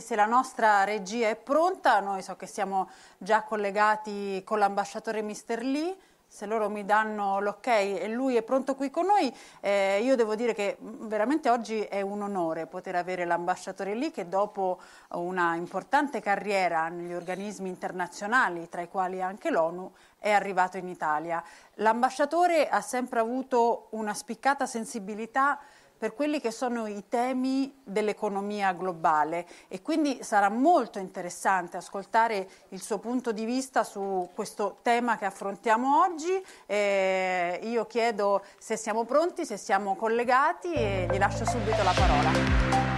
se la nostra regia è pronta, noi so che siamo già collegati con l'ambasciatore Mister Lee se loro mi danno l'ok e lui è pronto qui con noi, eh, io devo dire che mm, veramente oggi è un onore poter avere l'ambasciatore lì che dopo una importante carriera negli organismi internazionali, tra i quali anche l'ONU, è arrivato in Italia. L'ambasciatore ha sempre avuto una spiccata sensibilità per quelli che sono i temi dell'economia globale e quindi sarà molto interessante ascoltare il suo punto di vista su questo tema che affrontiamo oggi. Eh, io chiedo se siamo pronti, se siamo collegati e gli lascio subito la parola.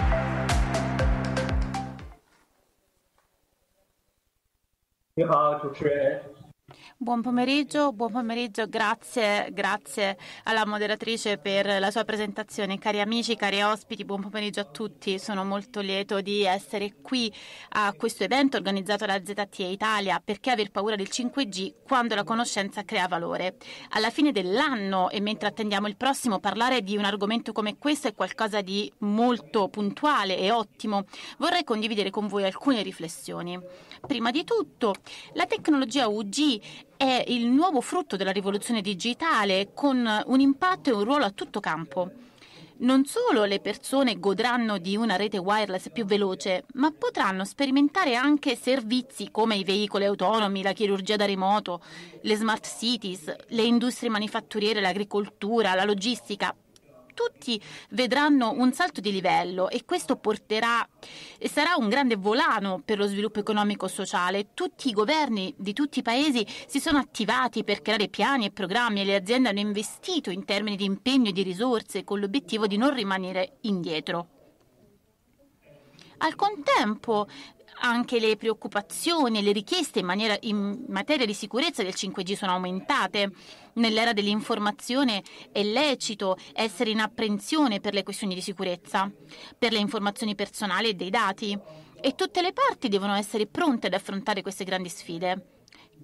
Grazie. Buon pomeriggio, buon pomeriggio, grazie, grazie alla moderatrice per la sua presentazione. Cari amici, cari ospiti, buon pomeriggio a tutti. Sono molto lieto di essere qui a questo evento organizzato da ZTE Italia perché aver paura del 5G quando la conoscenza crea valore. Alla fine dell'anno e mentre attendiamo il prossimo, parlare di un argomento come questo è qualcosa di molto puntuale e ottimo. Vorrei condividere con voi alcune riflessioni. Prima di tutto, la tecnologia UG è il nuovo frutto della rivoluzione digitale con un impatto e un ruolo a tutto campo. Non solo le persone godranno di una rete wireless più veloce, ma potranno sperimentare anche servizi come i veicoli autonomi, la chirurgia da remoto, le smart cities, le industrie manifatturiere, l'agricoltura, la logistica, tutti vedranno un salto di livello e questo porterà e sarà un grande volano per lo sviluppo economico-sociale. Tutti i governi di tutti i paesi si sono attivati per creare piani e programmi e le aziende hanno investito in termini di impegno e di risorse con l'obiettivo di non rimanere indietro. Al contempo anche le preoccupazioni e le richieste in, maniera, in, materia di sicurezza del 5G sono aumentate. Nell'era dell'informazione è lecito essere in apprensione per le questioni di sicurezza, per le informazioni personali e dei dati e tutte le parti devono essere pronte ad affrontare queste grandi sfide.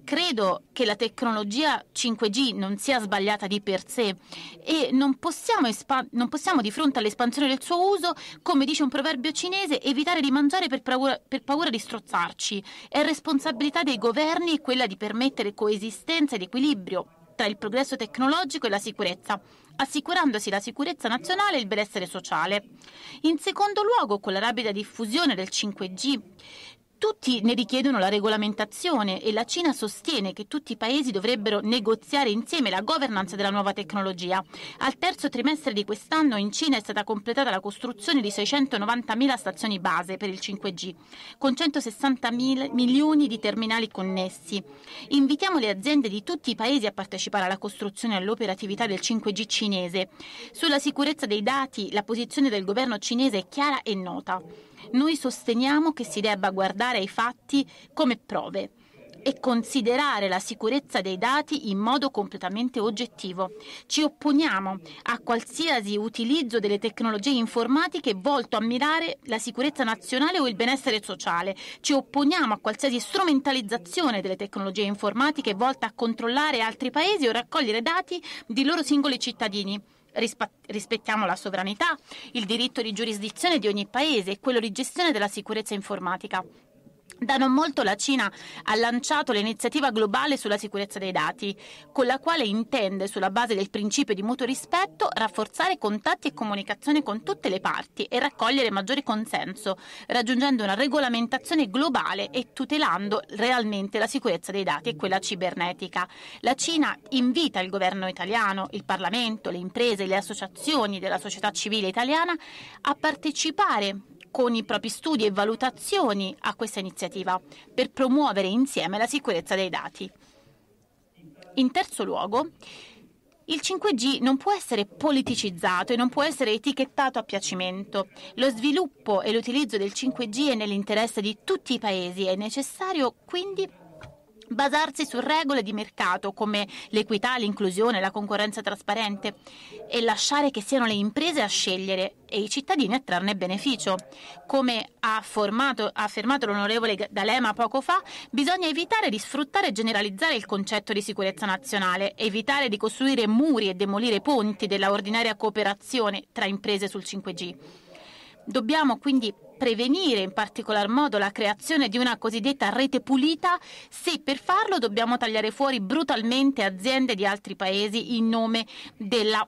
Credo che la tecnologia 5G non sia sbagliata di per sé e non possiamo, non possiamo, di fronte all'espansione del suo uso, come dice un proverbio cinese, evitare di mangiare per paura, per paura di strozzarci. È responsabilità dei governi quella di permettere coesistenza ed equilibrio tra il progresso tecnologico e la sicurezza, assicurandosi la sicurezza nazionale e il benessere sociale. In secondo luogo, con la rapida diffusione del 5G, tutti ne richiedono la regolamentazione e la Cina sostiene che tutti i paesi dovrebbero negoziare insieme la governance della nuova tecnologia. Al terzo trimestre di quest'anno in Cina è stata completata la costruzione di 690.000 stazioni base per il 5G, con 160 milioni di terminali connessi. Invitiamo le aziende di tutti i paesi a partecipare alla costruzione e all'operatività del 5G cinese. Sulla sicurezza dei dati la posizione del governo cinese è chiara e nota. Noi sosteniamo che si debba guardare ai fatti come prove e considerare la sicurezza dei dati in modo completamente oggettivo. Ci opponiamo a qualsiasi utilizzo delle tecnologie informatiche volto a mirare la sicurezza nazionale o il benessere sociale. Ci opponiamo a qualsiasi strumentalizzazione delle tecnologie informatiche volta a controllare altri paesi o raccogliere dati di loro singoli cittadini rispettiamo la sovranità, il diritto di giurisdizione di ogni paese e quello di gestione della sicurezza informatica. Da non molto la Cina ha lanciato l'iniziativa globale sulla sicurezza dei dati, con la quale intende, sulla base del principio di mutuo rispetto, rafforzare contatti e comunicazione con tutte le parti e raccogliere maggiore consenso, raggiungendo una regolamentazione globale e tutelando realmente la sicurezza dei dati e quella cibernetica. La Cina invita il governo italiano, il Parlamento, le imprese e le associazioni della società civile italiana a partecipare con i propri studi e valutazioni a questa iniziativa per promuovere insieme la sicurezza dei dati. In terzo luogo, il 5G non può essere politicizzato e non può essere etichettato a piacimento. Lo sviluppo e l'utilizzo del 5G è nell'interesse di tutti i paesi, è necessario quindi basarsi su regole di mercato come l'equità, l'inclusione, la concorrenza trasparente e lasciare che siano le imprese a scegliere e i cittadini a trarne beneficio. Come ha, formato, ha affermato l'onorevole D'Alema poco fa, bisogna evitare di sfruttare e generalizzare il concetto di sicurezza nazionale, evitare di costruire muri e demolire ponti della ordinaria cooperazione tra imprese sul 5G. Dobbiamo quindi prevenire in particolar modo la creazione di una cosiddetta rete pulita. Se per farlo dobbiamo tagliare fuori brutalmente aziende di altri paesi in nome della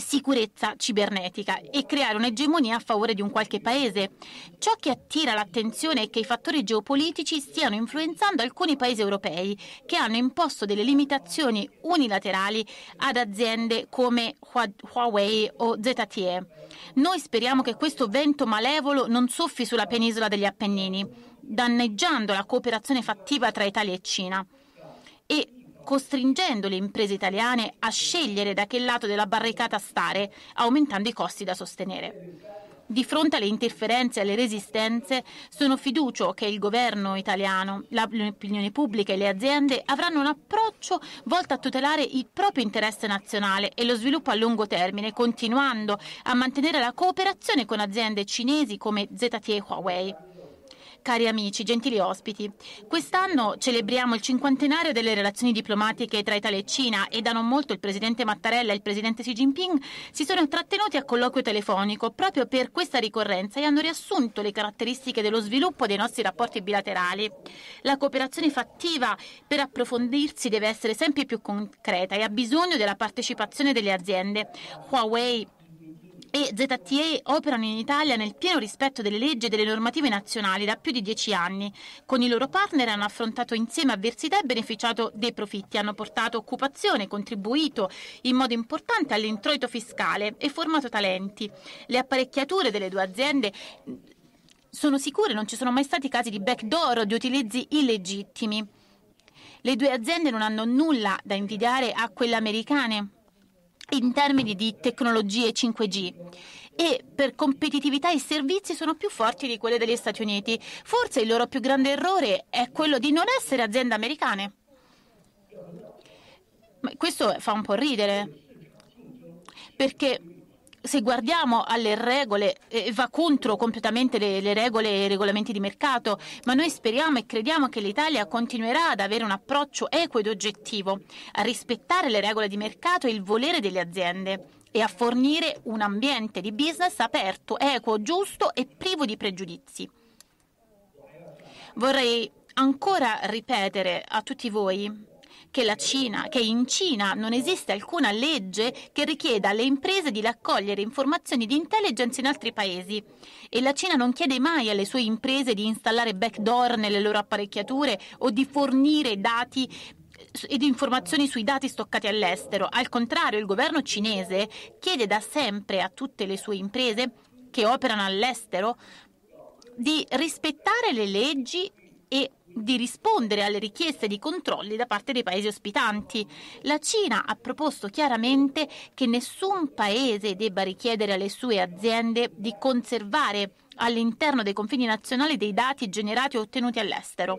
sicurezza cibernetica e creare un'egemonia a favore di un qualche paese. Ciò che attira l'attenzione è che i fattori geopolitici stiano influenzando alcuni paesi europei che hanno imposto delle limitazioni unilaterali ad aziende come Huawei o ZTE. Noi speriamo che questo vento malevolo non soffi sulla penisola degli Appennini, danneggiando la cooperazione fattiva tra Italia e Cina. E costringendo le imprese italiane a scegliere da che lato della barricata stare, aumentando i costi da sostenere. Di fronte alle interferenze e alle resistenze, sono fiducio che il governo italiano, l'opinione pubblica e le aziende avranno un approccio volto a tutelare il proprio interesse nazionale e lo sviluppo a lungo termine, continuando a mantenere la cooperazione con aziende cinesi come ZTE e Huawei. Cari amici, gentili ospiti, quest'anno celebriamo il cinquantenario delle relazioni diplomatiche tra Italia e Cina e da non molto il presidente Mattarella e il presidente Xi Jinping si sono trattenuti a colloquio telefonico proprio per questa ricorrenza e hanno riassunto le caratteristiche dello sviluppo dei nostri rapporti bilaterali. La cooperazione fattiva per approfondirsi deve essere sempre più concreta e ha bisogno della partecipazione delle aziende. Huawei e ZTE operano in Italia nel pieno rispetto delle leggi e delle normative nazionali da più di dieci anni. Con i loro partner hanno affrontato insieme avversità e beneficiato dei profitti, hanno portato occupazione, contribuito in modo importante all'introito fiscale e formato talenti. Le apparecchiature delle due aziende sono sicure, non ci sono mai stati casi di backdoor o di utilizzi illegittimi. Le due aziende non hanno nulla da invidiare a quelle americane in termini di tecnologie 5G e per competitività i servizi sono più forti di quelli degli Stati Uniti. Forse il loro più grande errore è quello di non essere aziende americane. Ma questo fa un po' ridere, perché se guardiamo alle regole, eh, va contro completamente le, le, regole e i regolamenti di mercato, ma noi speriamo e crediamo che l'Italia continuerà ad avere un approccio equo ed oggettivo, a rispettare le regole di mercato e il volere delle aziende e a fornire un ambiente di business aperto, equo, giusto e privo di pregiudizi. Vorrei ancora ripetere a tutti voi che, Cina, che in Cina non esiste alcuna legge che richieda alle imprese di raccogliere informazioni di intelligence in altri paesi e la Cina non chiede mai alle sue imprese di installare backdoor nelle loro apparecchiature o di fornire dati ed informazioni sui dati stoccati all'estero. Al contrario, il governo cinese chiede da sempre a tutte le sue imprese che operano all'estero di rispettare le leggi e di rispondere alle richieste di controlli da parte dei paesi ospitanti. La Cina ha proposto chiaramente che nessun paese debba richiedere alle sue aziende di conservare all'interno dei confini nazionali dei dati generati o ottenuti all'estero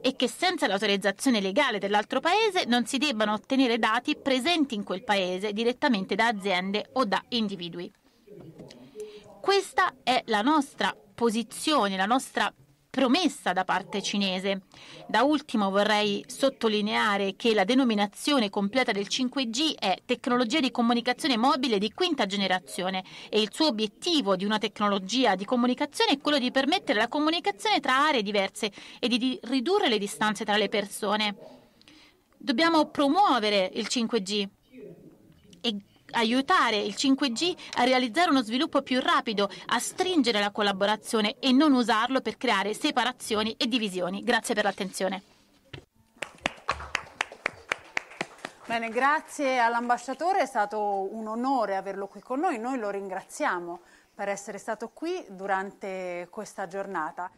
e che senza l'autorizzazione legale dell'altro paese non si debbano ottenere dati presenti in quel paese direttamente da aziende o da individui. Questa è la nostra posizione, la nostra promessa da parte cinese. Da ultimo vorrei sottolineare che la denominazione completa del 5G è tecnologia di comunicazione mobile di quinta generazione e il suo obiettivo di una tecnologia di comunicazione è quello di permettere la comunicazione tra aree diverse e di ridurre le distanze tra le persone. Dobbiamo promuovere il 5G e aiutare il 5G a realizzare uno sviluppo più rapido, a stringere la collaborazione e non usarlo per creare separazioni e divisioni. Grazie per l'attenzione. Bene, grazie all'ambasciatore, è stato un onore averlo qui con noi, noi lo ringraziamo per essere stato qui durante questa giornata.